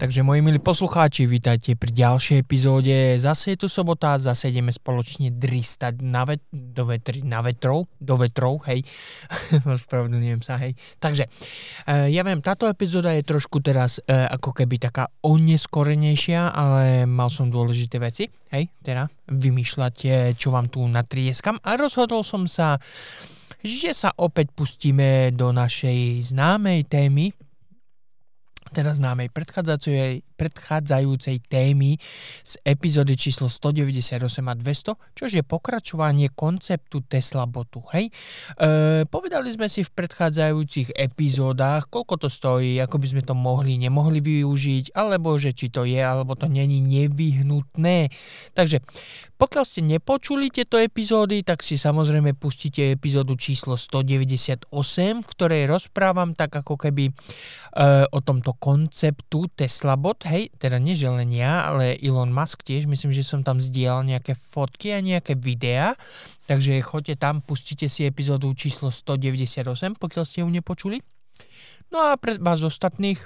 Takže moji milí poslucháči, vítajte pri ďalšej epizóde. Zase je tu sobota, zase ideme spoločne dristať na vet- do vetri, na vetrov, do vetrov, hej. Spravedlňujem sa, hej. Takže, e, ja viem, táto epizóda je trošku teraz e, ako keby taká oneskorenejšia, ale mal som dôležité veci, hej, teda vymýšľať, e, čo vám tu natrieskam a rozhodol som sa, že sa opäť pustíme do našej známej témy, teda známej predchádzajúcej, predchádzajúcej témy z epizódy číslo 198 a 200, čo je pokračovanie konceptu Tesla botu. Hej? E, povedali sme si v predchádzajúcich epizódach, koľko to stojí, ako by sme to mohli, nemohli využiť, alebo že či to je, alebo to není nevyhnutné. Takže pokiaľ ste nepočuli tieto epizódy, tak si samozrejme pustíte epizódu číslo 198, v ktorej rozprávam tak ako keby e, o tomto konceptu Tesla bot, hej, teda nie len ja, ale Elon Musk tiež, myslím, že som tam zdieľal nejaké fotky a nejaké videá, takže choďte tam, pustite si epizódu číslo 198, pokiaľ ste ju nepočuli. No a pre vás ostatných,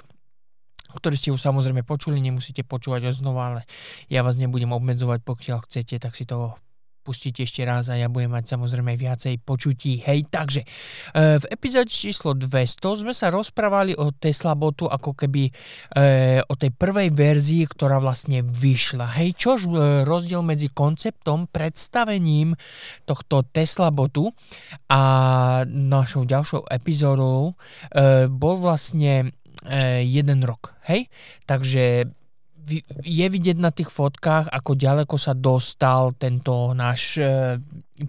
ktorí ste ju samozrejme počuli, nemusíte počúvať znova, ale ja vás nebudem obmedzovať, pokiaľ chcete, tak si to pustíte ešte raz a ja budem mať samozrejme viacej počutí. Hej, takže e, v epizóde číslo 200 sme sa rozprávali o Tesla botu ako keby e, o tej prvej verzii, ktorá vlastne vyšla. Hej, čož e, rozdiel medzi konceptom, predstavením tohto Tesla botu a našou ďalšou epizódou bol vlastne jeden rok. Hej, takže je vidieť na tých fotkách, ako ďaleko sa dostal tento náš e,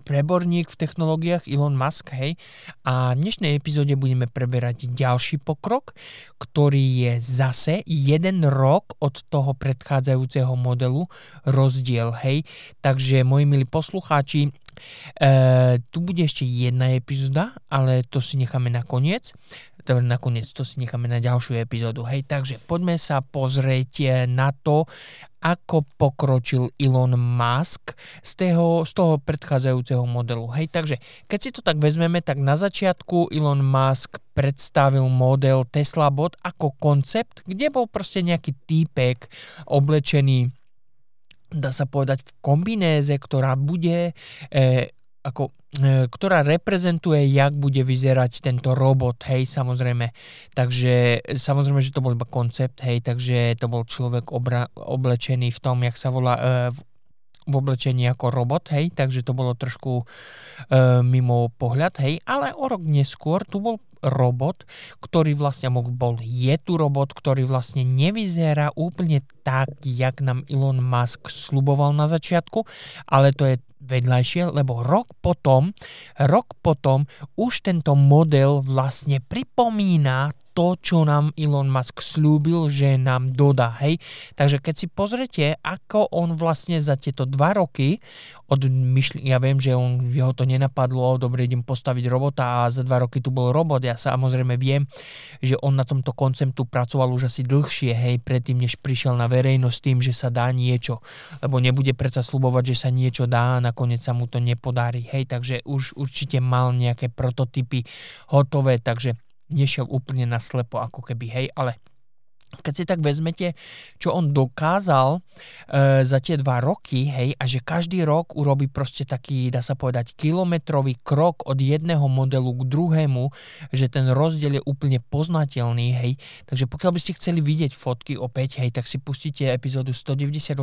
preborník v technológiách Elon Musk, hej. A v dnešnej epizóde budeme preberať ďalší pokrok, ktorý je zase jeden rok od toho predchádzajúceho modelu rozdiel, hej. Takže, moji milí poslucháči, E, tu bude ešte jedna epizóda, ale to si necháme na koniec. Teda nakoniec to si necháme na ďalšiu epizódu. Hej, takže poďme sa pozrieť na to, ako pokročil Elon Musk z toho, z toho predchádzajúceho modelu. Hej, takže keď si to tak vezmeme, tak na začiatku Elon Musk predstavil model Tesla Bot ako koncept, kde bol proste nejaký týpek oblečený dá sa povedať, v kombinéze, ktorá bude e, ako, e, ktorá reprezentuje, jak bude vyzerať tento robot, hej, samozrejme. Takže samozrejme, že to bol iba koncept, hej, takže to bol človek obra, oblečený v tom, jak sa volá, e, v, v oblečení ako robot, hej, takže to bolo trošku e, mimo pohľad, hej, ale o rok neskôr tu bol robot, ktorý vlastne bol, je tu robot, ktorý vlastne nevyzerá úplne tak, jak nám Elon Musk sluboval na začiatku, ale to je vedľajšie, lebo rok potom, rok potom už tento model vlastne pripomína to, čo nám Elon Musk slúbil, že nám dodá. Hej? Takže keď si pozrete, ako on vlastne za tieto dva roky od myšl- ja viem, že on, jeho to nenapadlo, dobre, idem postaviť robota a za dva roky tu bol robot. Ja samozrejme viem, že on na tomto konceptu pracoval už asi dlhšie, hej, predtým, než prišiel na verejnosť tým, že sa dá niečo. Lebo nebude predsa slubovať, že sa niečo dá a nakoniec sa mu to nepodarí. Hej, takže už určite mal nejaké prototypy hotové, takže nešiel úplne na slepo ako keby, hej, ale keď si tak vezmete, čo on dokázal e, za tie dva roky, hej, a že každý rok urobí proste taký, dá sa povedať, kilometrový krok od jedného modelu k druhému, že ten rozdiel je úplne poznateľný, hej. Takže pokiaľ by ste chceli vidieť fotky opäť, hej, tak si pustíte epizódu 198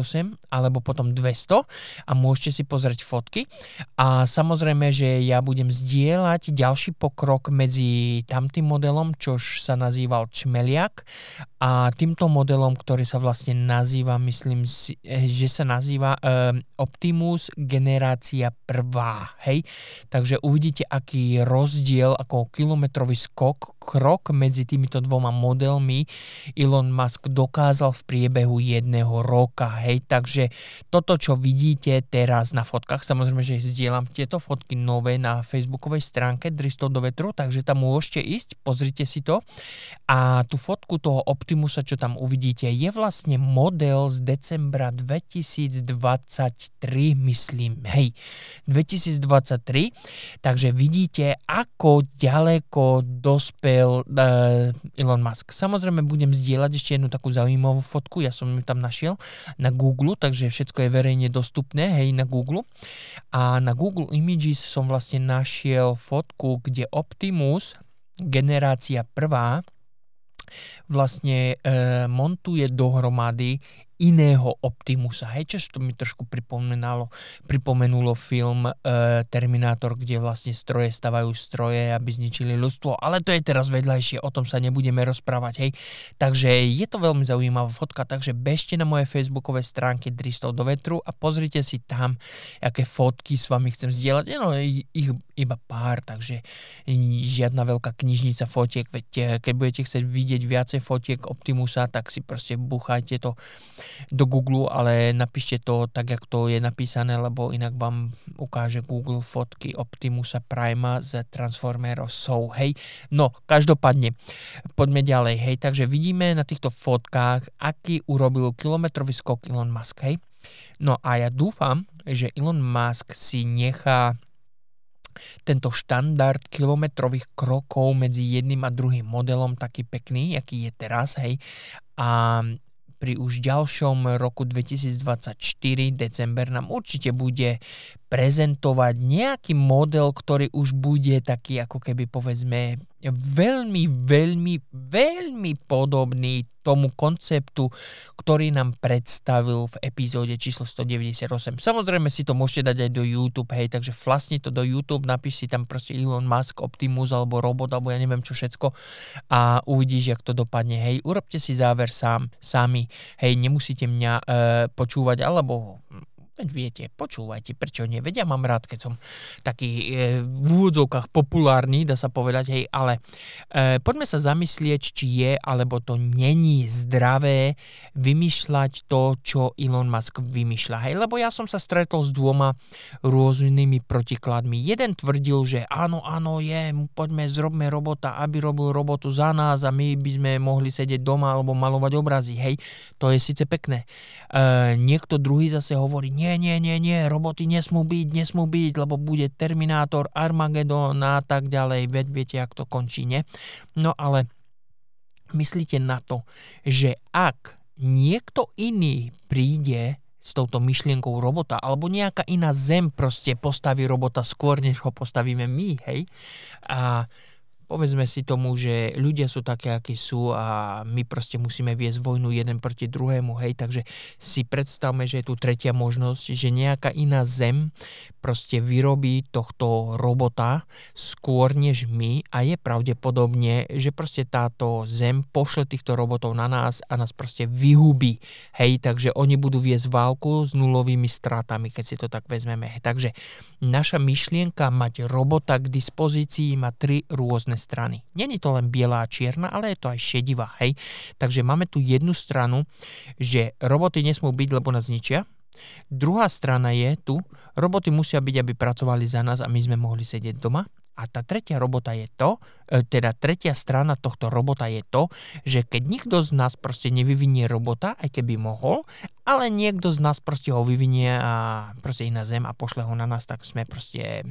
alebo potom 200 a môžete si pozrieť fotky. A samozrejme, že ja budem zdieľať ďalší pokrok medzi tamtým modelom, čož sa nazýval Čmeliak a týmto modelom, ktorý sa vlastne nazýva, myslím eh, že sa nazýva um, Optimus generácia prvá, hej? Takže uvidíte, aký rozdiel, ako kilometrový skok, krok medzi týmito dvoma modelmi Elon Musk dokázal v priebehu jedného roka, hej? Takže toto, čo vidíte teraz na fotkách, samozrejme, že zdieľam tieto fotky nové na facebookovej stránke Dristol do vetru, takže tam môžete ísť, pozrite si to a tú fotku toho Optimus Optimusa, čo tam uvidíte, je vlastne model z decembra 2023, myslím, hej, 2023, takže vidíte, ako ďaleko dospel uh, Elon Musk. Samozrejme budem zdieľať ešte jednu takú zaujímavú fotku, ja som ju tam našiel na Google, takže všetko je verejne dostupné, hej, na Google. A na Google Images som vlastne našiel fotku, kde Optimus generácia prvá vlastne e, montuje dohromady iného Optimusa. Hej, čo to mi trošku pripomenulo, pripomenulo film e, Terminátor, kde vlastne stroje stavajú stroje, aby zničili ľudstvo, ale to je teraz vedľajšie, o tom sa nebudeme rozprávať, hej. Takže je to veľmi zaujímavá fotka, takže bežte na moje facebookové stránky Dristov do vetru a pozrite si tam, aké fotky s vami chcem zdieľať. No, ich iba pár, takže žiadna veľká knižnica fotiek, veď e, keď budete chcieť vidieť viacej fotiek Optimusa, tak si proste buchajte to do Google, ale napíšte to tak, jak to je napísané, lebo inak vám ukáže Google fotky Optimusa Prima z Transformerov sú, hej. No, každopádne, poďme ďalej, hej. Takže vidíme na týchto fotkách, aký urobil kilometrový skok Elon Musk, hej. No a ja dúfam, že Elon Musk si nechá tento štandard kilometrových krokov medzi jedným a druhým modelom taký pekný, aký je teraz, hej. A pri už ďalšom roku 2024, december, nám určite bude prezentovať nejaký model, ktorý už bude taký ako keby povedzme veľmi, veľmi, veľmi podobný tomu konceptu, ktorý nám predstavil v epizóde číslo 198. Samozrejme si to môžete dať aj do YouTube, hej, takže vlastne to do YouTube, napíš si tam proste Elon Musk, Optimus alebo robot, alebo ja neviem čo všetko a uvidíš, jak to dopadne, hej. Urobte si záver sám, sami, hej, nemusíte mňa e, počúvať, alebo Veď viete, počúvajte, prečo nie? Veď ja mám rád, keď som taký e, v úvodzovkách populárny, dá sa povedať, hej, ale e, poďme sa zamyslieť, či je alebo to není zdravé vymýšľať to, čo Elon Musk vymýšľa. Hej, lebo ja som sa stretol s dvoma rôznymi protikladmi. Jeden tvrdil, že áno, áno, je, poďme, zrobme robota, aby robil robotu za nás a my by sme mohli sedieť doma alebo malovať obrazy. Hej, to je síce pekné. E, niekto druhý zase hovorí, nie, nie, nie, nie, roboty nesmú byť, nesmú byť, lebo bude Terminátor, Armageddon a tak ďalej, veď viete, jak to končí, nie? No ale myslíte na to, že ak niekto iný príde s touto myšlienkou robota, alebo nejaká iná zem proste postaví robota skôr, než ho postavíme my, hej? A povedzme si tomu, že ľudia sú také, akí sú a my proste musíme viesť vojnu jeden proti druhému, hej, takže si predstavme, že je tu tretia možnosť, že nejaká iná zem proste vyrobí tohto robota skôr než my a je pravdepodobne, že proste táto zem pošle týchto robotov na nás a nás proste vyhubí, hej, takže oni budú viesť válku s nulovými stratami, keď si to tak vezmeme. Takže naša myšlienka mať robota k dispozícii má tri rôzne strany. Není to len biela a čierna, ale je to aj šedivá, hej. Takže máme tu jednu stranu, že roboty nesmú byť, lebo nás zničia. Druhá strana je tu, roboty musia byť, aby pracovali za nás a my sme mohli sedieť doma. A tá tretia robota je to, e, teda tretia strana tohto robota je to, že keď nikto z nás proste nevyvinie robota, aj keby mohol, ale niekto z nás proste ho vyvinie a proste iná zem a pošle ho na nás, tak sme proste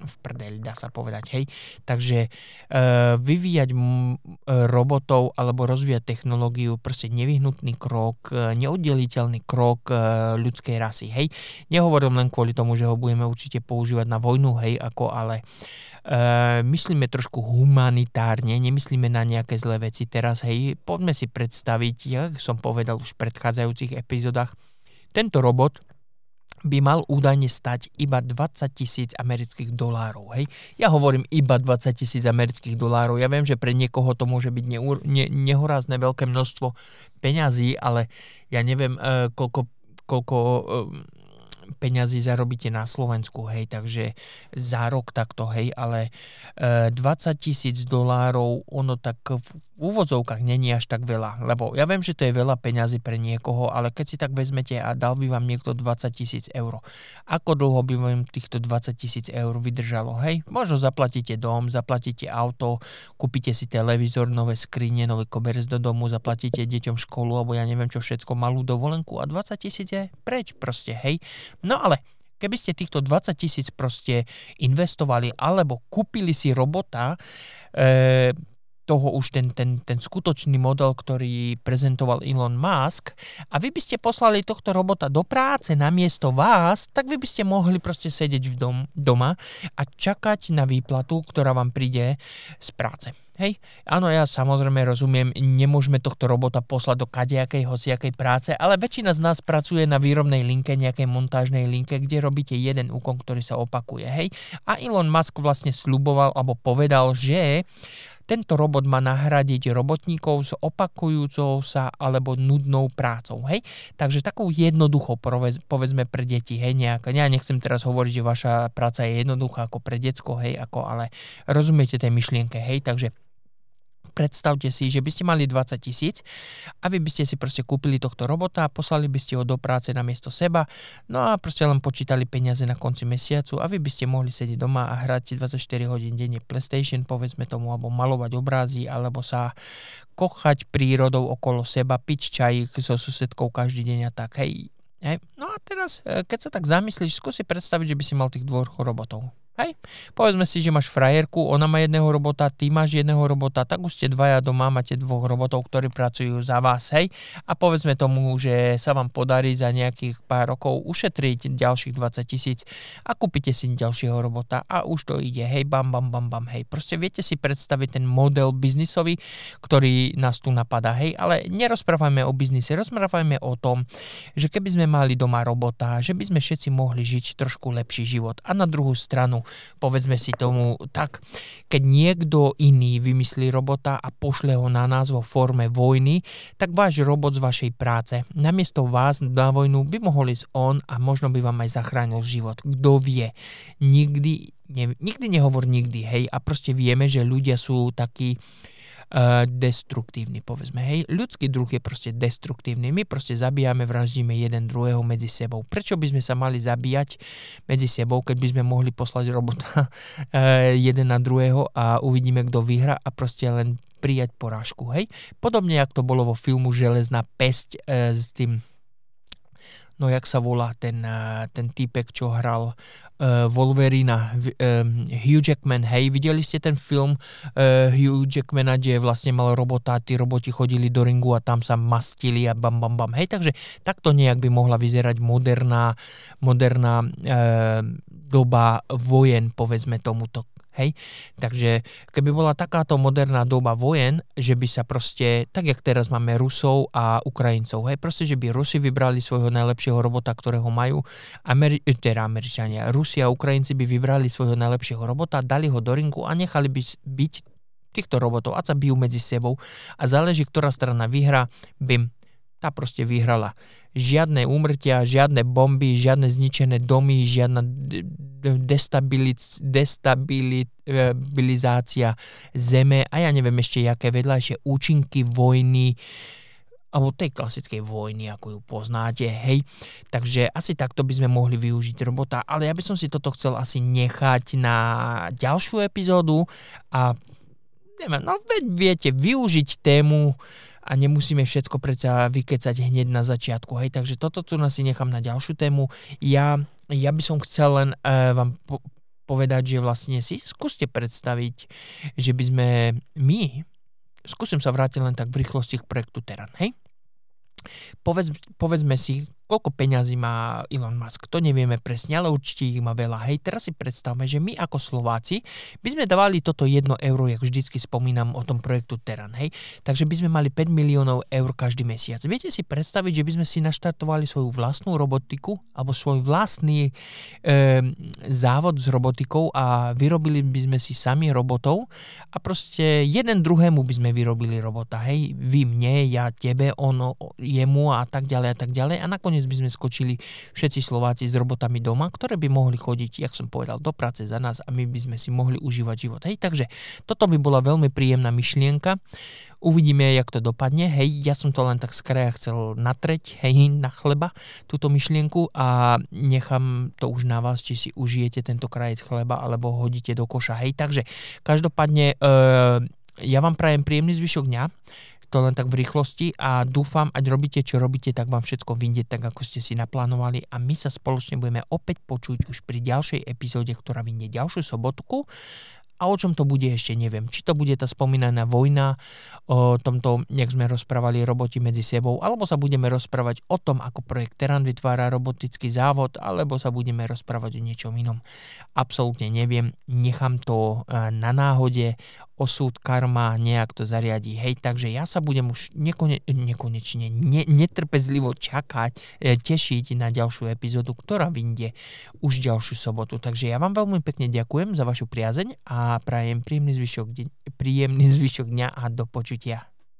v prdeli, dá sa povedať, hej. Takže e, vyvíjať m, e, robotov alebo rozvíjať technológiu, proste nevyhnutný krok, e, neoddeliteľný krok e, ľudskej rasy, hej. Nehovorím len kvôli tomu, že ho budeme určite používať na vojnu, hej, ako ale Uh, myslíme trošku humanitárne, nemyslíme na nejaké zlé veci teraz, hej, poďme si predstaviť, jak som povedal už v predchádzajúcich epizódach, tento robot by mal údajne stať iba 20 tisíc amerických dolárov. Hej? Ja hovorím iba 20 tisíc amerických dolárov. Ja viem, že pre niekoho to môže byť ne, ne, nehorázne veľké množstvo peňazí, ale ja neviem, uh, koľko, koľko uh, peňazí zarobíte na Slovensku, hej, takže za rok takto, hej, ale e, 20 tisíc dolárov, ono tak v úvodzovkách není až tak veľa, lebo ja viem, že to je veľa peňazí pre niekoho, ale keď si tak vezmete a dal by vám niekto 20 tisíc eur, ako dlho by vám týchto 20 tisíc eur vydržalo, hej, možno zaplatíte dom, zaplatíte auto, kúpite si televízor, nové skrine, nové koberec do domu, zaplatíte deťom školu, alebo ja neviem čo všetko, malú dovolenku a 20 tisíc je preč proste, hej. No ale keby ste týchto 20 tisíc proste investovali alebo kúpili si robota, e, toho už ten, ten, ten skutočný model, ktorý prezentoval Elon Musk a vy by ste poslali tohto robota do práce namiesto vás, tak vy by ste mohli proste sedieť v dom, doma a čakať na výplatu, ktorá vám príde z práce. Hej, áno, ja samozrejme rozumiem, nemôžeme tohto robota poslať do kadejakej, hociakej práce, ale väčšina z nás pracuje na výrobnej linke, nejakej montážnej linke, kde robíte jeden úkon, ktorý sa opakuje. Hej, a Elon Musk vlastne sluboval alebo povedal, že tento robot má nahradiť robotníkov s opakujúcou sa alebo nudnou prácou. Hej? Takže takou jednoduchou, povedzme pre deti, hej, nejak, ja nechcem teraz hovoriť, že vaša práca je jednoduchá ako pre decko, hej, ako, ale rozumiete tej myšlienke, hej, takže predstavte si, že by ste mali 20 tisíc a vy by ste si proste kúpili tohto robota, poslali by ste ho do práce na miesto seba, no a proste len počítali peniaze na konci mesiacu a vy by ste mohli sedieť doma a hrať 24 hodín denne PlayStation, povedzme tomu, alebo malovať obrazy, alebo sa kochať prírodou okolo seba, piť čaj so susedkou každý deň a tak, hej. hej. No a teraz, e, keď sa tak zamyslíš, skúsi predstaviť, že by si mal tých dvoch robotov. Hej. Povedzme si, že máš frajerku, ona má jedného robota, ty máš jedného robota, tak už ste dvaja doma, máte dvoch robotov, ktorí pracujú za vás, hej. A povedzme tomu, že sa vám podarí za nejakých pár rokov ušetriť ďalších 20 tisíc a kúpite si ďalšieho robota a už to ide, hej, bam, bam, bam, bam, hej. Proste viete si predstaviť ten model biznisový, ktorý nás tu napadá, hej, ale nerozprávajme o biznise, rozprávajme o tom, že keby sme mali doma robota, že by sme všetci mohli žiť trošku lepší život. A na druhú stranu, povedzme si tomu tak, keď niekto iný vymyslí robota a pošle ho na nás vo forme vojny, tak váš robot z vašej práce namiesto vás na vojnu by mohol ísť on a možno by vám aj zachránil život. Kto vie? Nikdy, ne, nikdy nehovor nikdy, hej, a proste vieme, že ľudia sú takí destruktívny, povedzme. Hej, ľudský druh je proste destruktívny. My proste zabíjame, vraždíme jeden druhého medzi sebou. Prečo by sme sa mali zabíjať medzi sebou, keď by sme mohli poslať robota uh, jeden na druhého a uvidíme, kto vyhra a proste len prijať porážku. Hej? Podobne, ako to bolo vo filmu Železná pesť uh, s tým no jak sa volá ten, eh, ten týpek, čo hral uh, Wolverina, uh, Hugh Jackman, hej, videli ste ten film uh, Hugh Jackmana, kde vlastne mal robota, tí roboti chodili do ringu a tam sa mastili a bam, bam, bam, hej, takže takto nejak by mohla vyzerať moderná, moderná uh, doba vojen, povedzme tomuto Hej? Takže keby bola takáto moderná doba vojen, že by sa proste, tak jak teraz máme Rusov a Ukrajincov, hej, proste, že by Rusi vybrali svojho najlepšieho robota, ktorého majú, Ameri- teda Američania, Rusi a Ukrajinci by vybrali svojho najlepšieho robota, dali ho do ringu a nechali by byť týchto robotov a sa bijú medzi sebou a záleží, ktorá strana vyhrá, bim, tá proste vyhrala. Žiadne úmrtia, žiadne bomby, žiadne zničené domy, žiadna destabilizácia zeme a ja neviem ešte, aké vedľajšie účinky vojny alebo tej klasickej vojny, ako ju poznáte, hej. Takže asi takto by sme mohli využiť robota, ale ja by som si toto chcel asi nechať na ďalšiu epizódu a neviem, no viete, využiť tému a nemusíme všetko predsa vykecať hneď na začiatku. Hej, takže toto tu si nechám na ďalšiu tému. Ja, ja by som chcel len uh, vám po- povedať, že vlastne si skúste predstaviť, že by sme my, skúsim sa vrátiť len tak v rýchlosti k projektu Teran, hej? Povedz, povedzme si, koľko peňazí má Elon Musk, to nevieme presne, ale určite ich má veľa. Hej, teraz si predstavme, že my ako Slováci by sme dávali toto 1 euro, jak vždycky spomínam o tom projektu Teran, hej, takže by sme mali 5 miliónov eur každý mesiac. Viete si predstaviť, že by sme si naštartovali svoju vlastnú robotiku alebo svoj vlastný e, závod s robotikou a vyrobili by sme si sami robotov a proste jeden druhému by sme vyrobili robota, hej, vy mne, ja tebe, ono, jemu a tak ďalej a tak ďalej a nakoniec nakoniec by sme skočili všetci Slováci s robotami doma, ktoré by mohli chodiť, jak som povedal, do práce za nás a my by sme si mohli užívať život. Hej, takže toto by bola veľmi príjemná myšlienka. Uvidíme, jak to dopadne. Hej, ja som to len tak z kraja chcel natreť, hej, na chleba, túto myšlienku a nechám to už na vás, či si užijete tento krajec chleba alebo hodíte do koša. Hej, takže každopádne e, ja vám prajem príjemný zvyšok dňa to len tak v rýchlosti a dúfam, ať robíte, čo robíte, tak vám všetko vyjde tak, ako ste si naplánovali a my sa spoločne budeme opäť počuť už pri ďalšej epizóde, ktorá vyjde ďalšiu sobotku a o čom to bude ešte neviem. Či to bude tá spomínaná vojna, o tomto, jak sme rozprávali roboti medzi sebou, alebo sa budeme rozprávať o tom, ako projekt Teran vytvára robotický závod, alebo sa budeme rozprávať o niečom inom. Absolútne neviem, nechám to e, na náhode, osud, karma, nejak to zariadí. Hej, takže ja sa budem už nekone, nekonečne, ne, netrpezlivo čakať, e, tešiť na ďalšiu epizódu, ktorá vyjde už ďalšiu sobotu. Takže ja vám veľmi pekne ďakujem za vašu priazeň a prajem príjemný zvyšok, príjemný zvyšok dňa a do počutia.